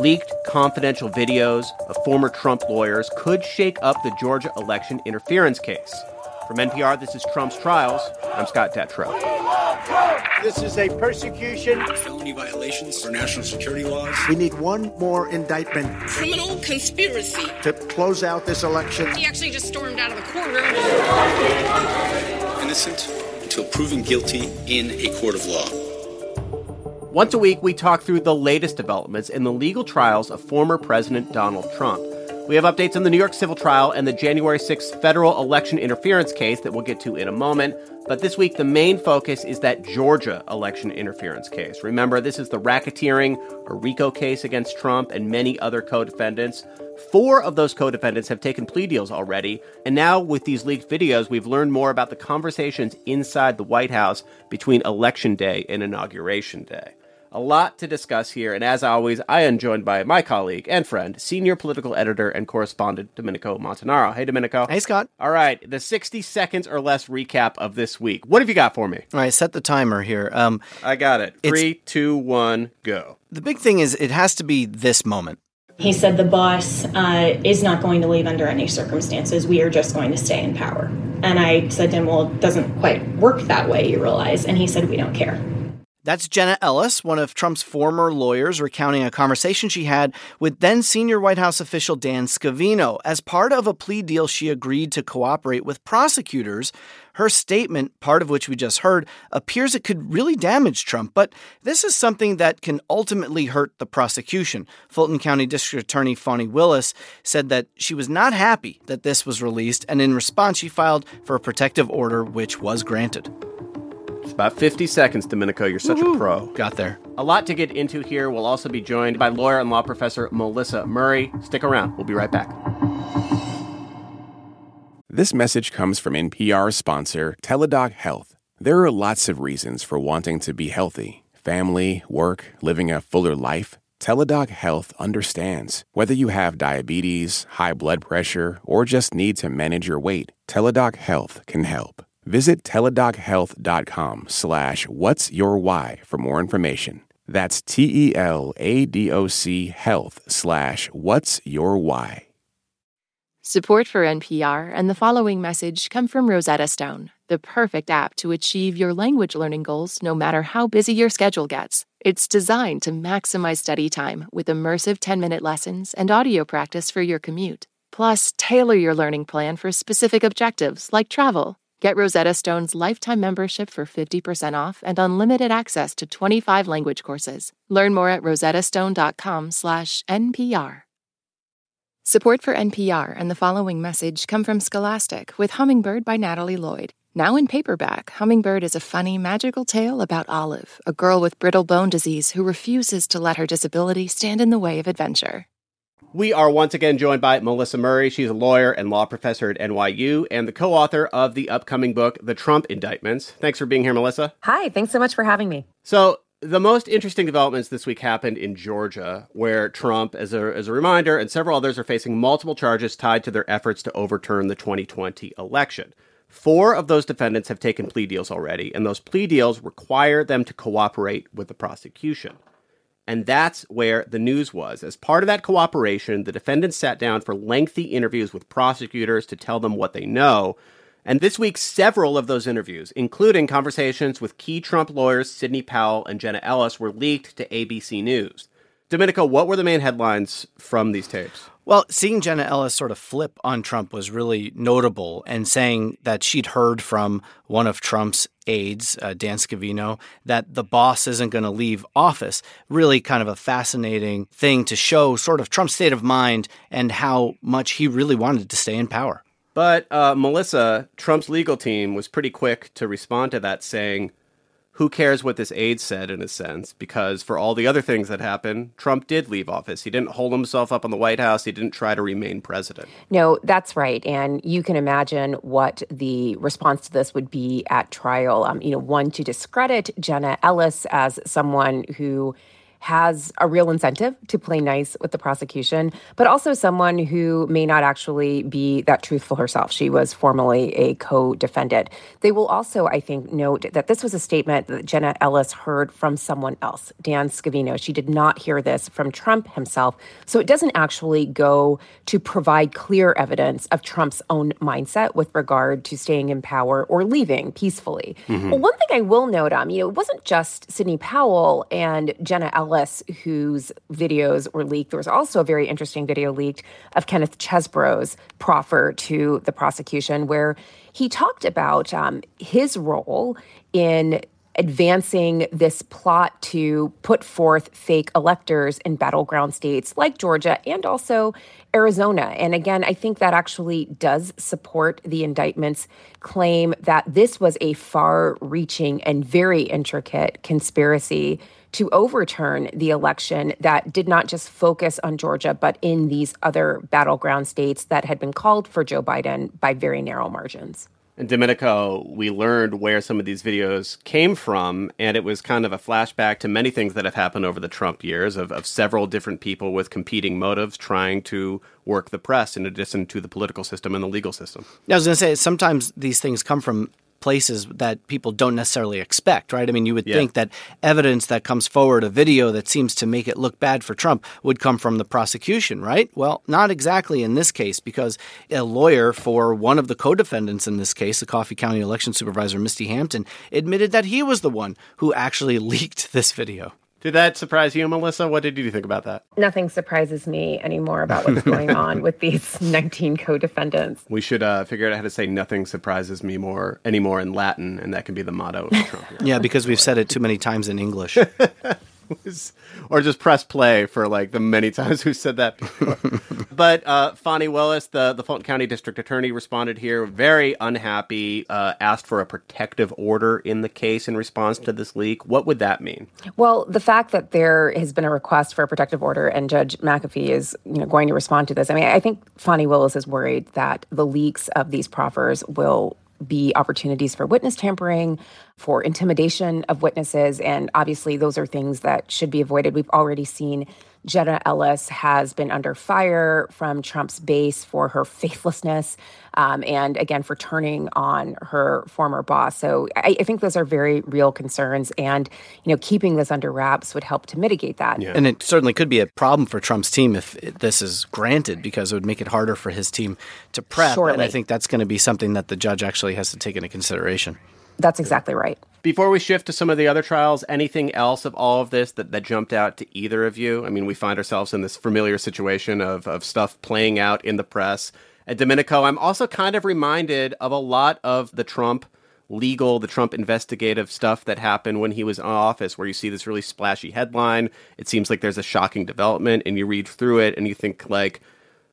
leaked confidential videos of former Trump lawyers could shake up the Georgia election interference case. From NPR, this is Trump's Trials. I'm Scott Detrow. This is a persecution. Felony violations for national security laws. We need one more indictment. Criminal conspiracy. To close out this election. He actually just stormed out of the courtroom. Innocent until proven guilty in a court of law. Once a week, we talk through the latest developments in the legal trials of former President Donald Trump. We have updates on the New York civil trial and the January 6th federal election interference case that we'll get to in a moment. But this week, the main focus is that Georgia election interference case. Remember, this is the racketeering or RICO case against Trump and many other co defendants. Four of those co defendants have taken plea deals already. And now, with these leaked videos, we've learned more about the conversations inside the White House between Election Day and Inauguration Day. A lot to discuss here, and as always, I am joined by my colleague and friend, senior political editor and correspondent Domenico Montanaro. Hey, Domenico. Hey, Scott. All right, the 60 seconds or less recap of this week. What have you got for me? All right, set the timer here. Um, I got it. Three, two, one, go. The big thing is it has to be this moment. He said the boss uh, is not going to leave under any circumstances. We are just going to stay in power. And I said to him, Well, it doesn't quite work that way, you realize. And he said, We don't care. That's Jenna Ellis, one of Trump's former lawyers, recounting a conversation she had with then senior White House official Dan Scavino. As part of a plea deal, she agreed to cooperate with prosecutors. Her statement, part of which we just heard, appears it could really damage Trump, but this is something that can ultimately hurt the prosecution. Fulton County District Attorney Fani Willis said that she was not happy that this was released, and in response, she filed for a protective order, which was granted. It's about 50 seconds, Domenico. You're such Woo-hoo. a pro. Got there. A lot to get into here. We'll also be joined by lawyer and law professor Melissa Murray. Stick around. We'll be right back. This message comes from NPR sponsor Teladoc Health. There are lots of reasons for wanting to be healthy family, work, living a fuller life. Teladoc Health understands. Whether you have diabetes, high blood pressure, or just need to manage your weight, Teladoc Health can help. Visit teladochealth.com slash what's your why for more information. That's T-E-L-A-D-O-C health slash what's your why. Support for NPR and the following message come from Rosetta Stone, the perfect app to achieve your language learning goals no matter how busy your schedule gets. It's designed to maximize study time with immersive 10-minute lessons and audio practice for your commute. Plus, tailor your learning plan for specific objectives like travel Get Rosetta Stone's lifetime membership for 50% off and unlimited access to 25 language courses. Learn more at rosettastone.com/npr. Support for NPR and the following message come from Scholastic with Hummingbird by Natalie Lloyd. Now in paperback, Hummingbird is a funny, magical tale about Olive, a girl with brittle bone disease who refuses to let her disability stand in the way of adventure. We are once again joined by Melissa Murray. She's a lawyer and law professor at NYU and the co author of the upcoming book, The Trump Indictments. Thanks for being here, Melissa. Hi, thanks so much for having me. So, the most interesting developments this week happened in Georgia, where Trump, as a, as a reminder, and several others are facing multiple charges tied to their efforts to overturn the 2020 election. Four of those defendants have taken plea deals already, and those plea deals require them to cooperate with the prosecution. And that's where the news was. As part of that cooperation, the defendants sat down for lengthy interviews with prosecutors to tell them what they know. And this week, several of those interviews, including conversations with key Trump lawyers Sidney Powell and Jenna Ellis, were leaked to ABC News. Domenico, what were the main headlines from these tapes? Well, seeing Jenna Ellis sort of flip on Trump was really notable and saying that she'd heard from one of Trump's aides, uh, Dan Scavino, that the boss isn't going to leave office. Really kind of a fascinating thing to show sort of Trump's state of mind and how much he really wanted to stay in power. But uh, Melissa, Trump's legal team was pretty quick to respond to that, saying, who cares what this aide said in a sense because for all the other things that happened trump did leave office. He didn't hold himself up on the white house. He didn't try to remain president. No that's right. And you can imagine what the response to this would be at trial. Um, you know one to discredit jenna ellis as someone who has a real incentive to play nice with the prosecution, but also someone who may not actually be that truthful herself. She was formerly a co defendant. They will also, I think, note that this was a statement that Jenna Ellis heard from someone else, Dan Scavino. She did not hear this from Trump himself. So it doesn't actually go to provide clear evidence of Trump's own mindset with regard to staying in power or leaving peacefully. Mm-hmm. Well, one thing I will note, um, you know, it wasn't just Sidney Powell and Jenna Ellis Ellis, whose videos were leaked. There was also a very interesting video leaked of Kenneth Chesebro's proffer to the prosecution, where he talked about um, his role in advancing this plot to put forth fake electors in battleground states like Georgia and also Arizona. And again, I think that actually does support the indictment's claim that this was a far reaching and very intricate conspiracy to overturn the election that did not just focus on Georgia, but in these other battleground states that had been called for Joe Biden by very narrow margins. And Domenico, we learned where some of these videos came from, and it was kind of a flashback to many things that have happened over the Trump years of, of several different people with competing motives trying to work the press in addition to the political system and the legal system. I was going to say, sometimes these things come from places that people don't necessarily expect, right? I mean, you would yeah. think that evidence that comes forward, a video that seems to make it look bad for Trump, would come from the prosecution, right? Well, not exactly in this case, because a lawyer for one of the co defendants in this case, the Coffee County election supervisor, Misty Hampton, admitted that he was the one who actually leaked this video. Did that surprise you, Melissa? What did you think about that? Nothing surprises me anymore about what's going on with these 19 co-defendants. We should uh, figure out how to say "nothing surprises me more" anymore in Latin, and that can be the motto of Trump. yeah, because we've said it too many times in English. Or just press play for like the many times we've said that but uh, Fani Willis, the, the Fulton County District Attorney, responded here very unhappy, uh, asked for a protective order in the case in response to this leak. What would that mean? Well, the fact that there has been a request for a protective order and Judge McAfee is you know going to respond to this. I mean, I think Fani Willis is worried that the leaks of these proffers will be opportunities for witness tampering, for intimidation of witnesses. And obviously, those are things that should be avoided. We've already seen Jenna Ellis has been under fire from Trump's base for her faithlessness um, and again for turning on her former boss. So I, I, think those are very real concerns, and you know keeping this under wraps would help to mitigate that. Yeah. And it certainly could be a problem for Trump's team if this is granted, because it would make it harder for his team to prep. Surely. And I think that's going to be something that the judge actually has to take into consideration. That's exactly right. Before we shift to some of the other trials, anything else of all of this that, that jumped out to either of you? I mean, we find ourselves in this familiar situation of, of stuff playing out in the press. At Domenico, I'm also kind of reminded of a lot of the Trump legal, the Trump investigative stuff that happened when he was in office, where you see this really splashy headline. It seems like there's a shocking development, and you read through it and you think, like,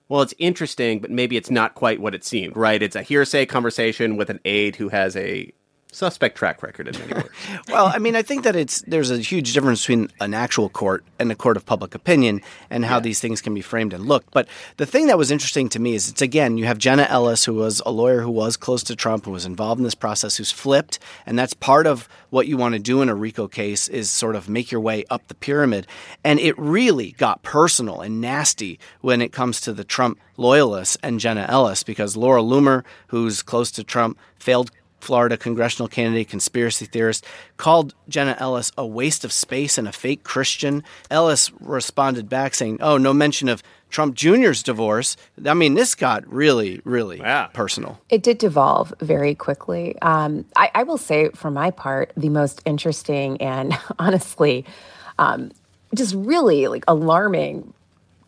well, it's interesting, but maybe it's not quite what it seemed, right? It's a hearsay conversation with an aide who has a suspect track record in many words. well, I mean, I think that it's there's a huge difference between an actual court and a court of public opinion and how yeah. these things can be framed and looked. But the thing that was interesting to me is it's again you have Jenna Ellis, who was a lawyer who was close to Trump, who was involved in this process, who's flipped, and that's part of what you want to do in a RICO case is sort of make your way up the pyramid. And it really got personal and nasty when it comes to the Trump loyalists and Jenna Ellis because Laura Loomer, who's close to Trump, failed Florida congressional candidate, conspiracy theorist, called Jenna Ellis a waste of space and a fake Christian. Ellis responded back saying, Oh, no mention of Trump Jr.'s divorce. I mean, this got really, really yeah. personal. It did devolve very quickly. Um, I, I, will say, for my part, the most interesting and honestly, um, just really like alarming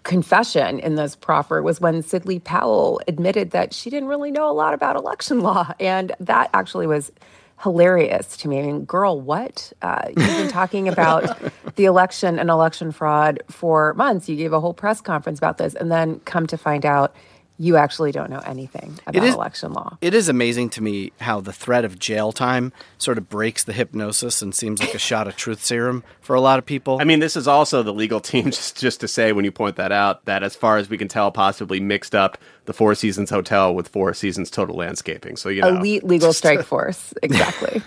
confession in this proffer was when Sidney Powell admitted that she didn't really know a lot about election law. And that actually was hilarious to me. I mean, girl, what? Uh, you've been talking about the election and election fraud for months. You gave a whole press conference about this, and then come to find out you actually don't know anything about is, election law. It is amazing to me how the threat of jail time sort of breaks the hypnosis and seems like a shot of truth serum for a lot of people. I mean, this is also the legal team, just, just to say when you point that out, that as far as we can tell, possibly mixed up the Four Seasons Hotel with Four Seasons Total Landscaping. So, you know. Elite legal strike force, exactly.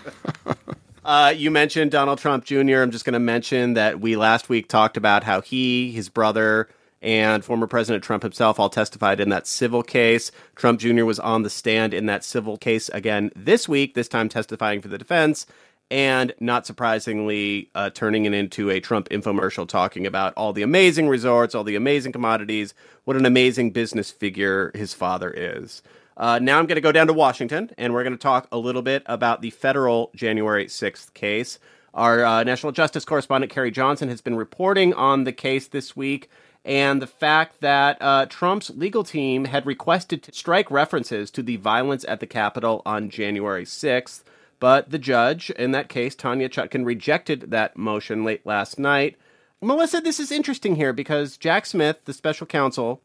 Uh, you mentioned Donald Trump Jr. I'm just going to mention that we last week talked about how he, his brother, and former President Trump himself all testified in that civil case. Trump Jr. was on the stand in that civil case again this week, this time testifying for the defense. And not surprisingly, uh, turning it into a Trump infomercial talking about all the amazing resorts, all the amazing commodities, what an amazing business figure his father is. Uh, now I'm going to go down to Washington, and we're going to talk a little bit about the federal January 6th case. Our uh, national justice correspondent, Carrie Johnson, has been reporting on the case this week and the fact that uh, Trump's legal team had requested to strike references to the violence at the Capitol on January 6th. But the judge in that case, Tanya Chutkan, rejected that motion late last night. Melissa, this is interesting here because Jack Smith, the special counsel,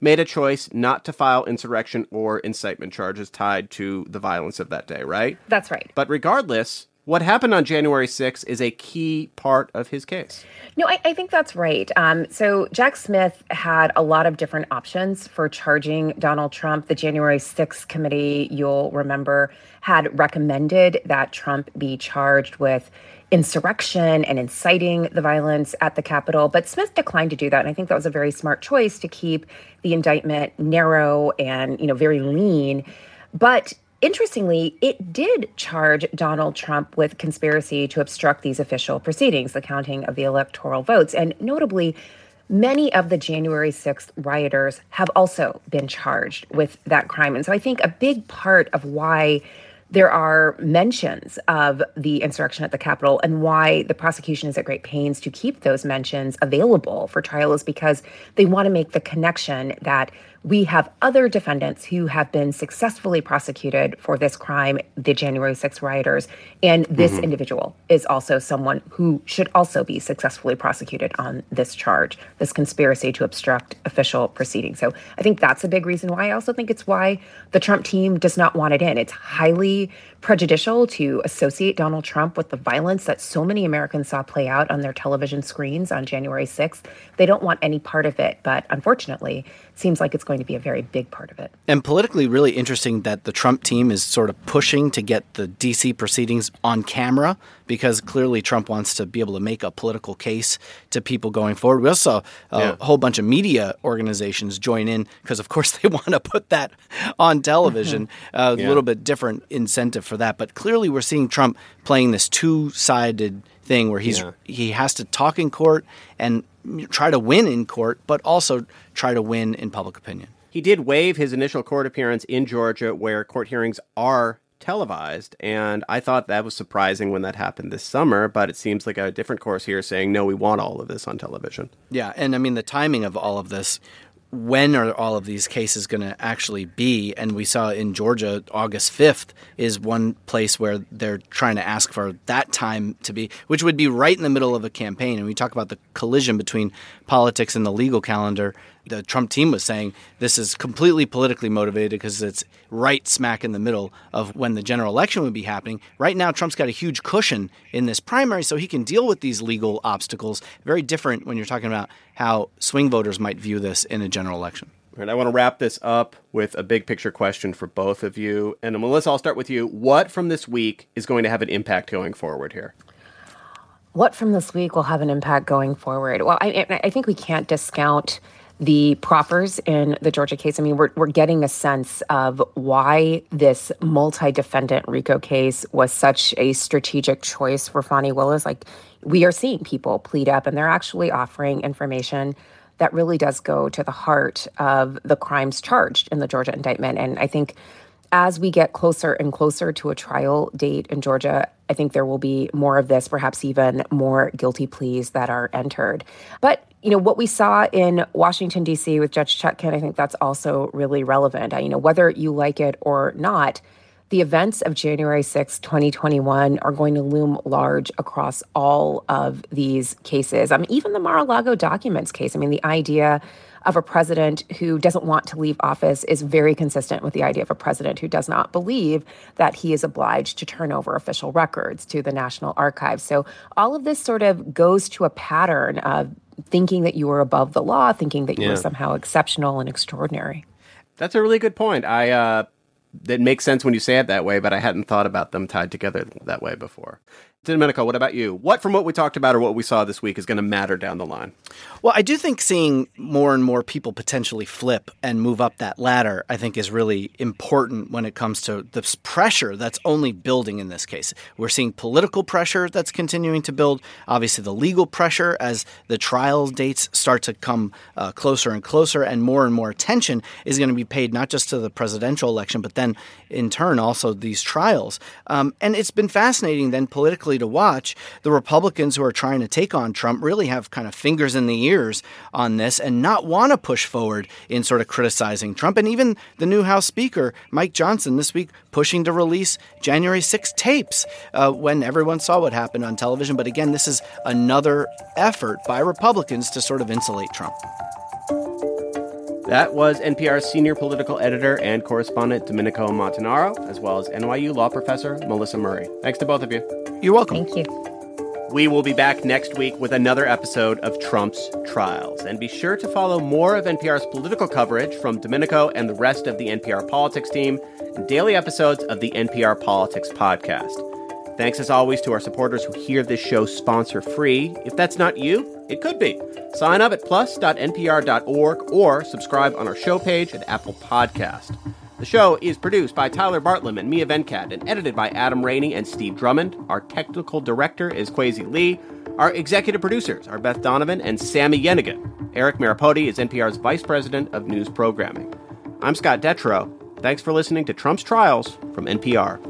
made a choice not to file insurrection or incitement charges tied to the violence of that day, right? That's right. But regardless, what happened on January 6th is a key part of his case. No, I, I think that's right. Um, so Jack Smith had a lot of different options for charging Donald Trump. The January 6th committee, you'll remember, had recommended that Trump be charged with insurrection and inciting the violence at the Capitol. But Smith declined to do that. And I think that was a very smart choice to keep the indictment narrow and, you know, very lean. But interestingly, it did charge Donald Trump with conspiracy to obstruct these official proceedings, the counting of the electoral votes. And notably, many of the January 6th rioters have also been charged with that crime. And so I think a big part of why there are mentions of the insurrection at the Capitol and why the prosecution is at great pains to keep those mentions available for trial is because they want to make the connection that we have other defendants who have been successfully prosecuted for this crime, the January 6 rioters, and this mm-hmm. individual is also someone who should also be successfully prosecuted on this charge, this conspiracy to obstruct official proceedings. So I think that's a big reason why. I also think it's why the Trump team does not want it in. It's highly be prejudicial to associate Donald Trump with the violence that so many Americans saw play out on their television screens on January 6th. They don't want any part of it, but unfortunately, it seems like it's going to be a very big part of it. And politically, really interesting that the Trump team is sort of pushing to get the DC proceedings on camera because clearly Trump wants to be able to make a political case to people going forward. We also saw a yeah. whole bunch of media organizations join in because, of course, they want to put that on television. uh, yeah. A little bit different incentive for that. But clearly, we're seeing Trump playing this two sided thing where he's yeah. he has to talk in court and try to win in court, but also try to win in public opinion. He did waive his initial court appearance in Georgia, where court hearings are televised. And I thought that was surprising when that happened this summer, but it seems like a different course here saying, no, we want all of this on television. Yeah. And I mean, the timing of all of this when are all of these cases going to actually be? And we saw in Georgia, August 5th is one place where they're trying to ask for that time to be, which would be right in the middle of a campaign. And we talk about the collision between politics and the legal calendar the Trump team was saying this is completely politically motivated because it's right smack in the middle of when the general election would be happening. Right now, Trump's got a huge cushion in this primary, so he can deal with these legal obstacles. Very different when you're talking about how swing voters might view this in a general election. All right, I want to wrap this up with a big picture question for both of you. And Melissa, I'll start with you. What from this week is going to have an impact going forward here? What from this week will have an impact going forward? Well, I, I think we can't discount the proffers in the Georgia case. I mean, we're, we're getting a sense of why this multi defendant RICO case was such a strategic choice for Fani Willis. Like, we are seeing people plead up, and they're actually offering information that really does go to the heart of the crimes charged in the Georgia indictment. And I think as we get closer and closer to a trial date in Georgia, I think there will be more of this, perhaps even more guilty pleas that are entered. But you know what we saw in Washington D.C. with Judge Chutkan, I think that's also really relevant. You know whether you like it or not, the events of January 6, 2021 are going to loom large across all of these cases. I mean, even the Mar-a-Lago documents case. I mean, the idea of a president who doesn't want to leave office is very consistent with the idea of a president who does not believe that he is obliged to turn over official records to the National Archives. So all of this sort of goes to a pattern of thinking that you were above the law, thinking that you yeah. were somehow exceptional and extraordinary. That's a really good point. I uh, that makes sense when you say it that way, but I hadn't thought about them tied together that way before. Domenico, what about you? What from what we talked about or what we saw this week is going to matter down the line? Well, I do think seeing more and more people potentially flip and move up that ladder, I think, is really important when it comes to the pressure that's only building in this case. We're seeing political pressure that's continuing to build, obviously, the legal pressure as the trial dates start to come uh, closer and closer, and more and more attention is going to be paid not just to the presidential election, but then in turn also these trials. Um, and it's been fascinating then politically to watch the Republicans who are trying to take on Trump really have kind of fingers in the ears on this and not want to push forward in sort of criticizing Trump. And even the new House Speaker, Mike Johnson, this week pushing to release January 6 tapes uh, when everyone saw what happened on television. But again, this is another effort by Republicans to sort of insulate Trump. That was NPR's senior political editor and correspondent Domenico Montanaro, as well as NYU law professor Melissa Murray. Thanks to both of you. You're welcome. Thank you. We will be back next week with another episode of Trump's Trials. And be sure to follow more of NPR's political coverage from Domenico and the rest of the NPR Politics team and daily episodes of the NPR Politics Podcast. Thanks as always to our supporters who hear this show sponsor free. If that's not you, it could be. Sign up at plus.npr.org or subscribe on our show page at Apple Podcast. The show is produced by Tyler Bartlam and Mia Venkat and edited by Adam Rainey and Steve Drummond. Our technical director is Kwesi Lee. Our executive producers are Beth Donovan and Sammy Yenigun. Eric Marrapodi is NPR's Vice President of News Programming. I'm Scott Detrow. Thanks for listening to Trump's Trials from NPR.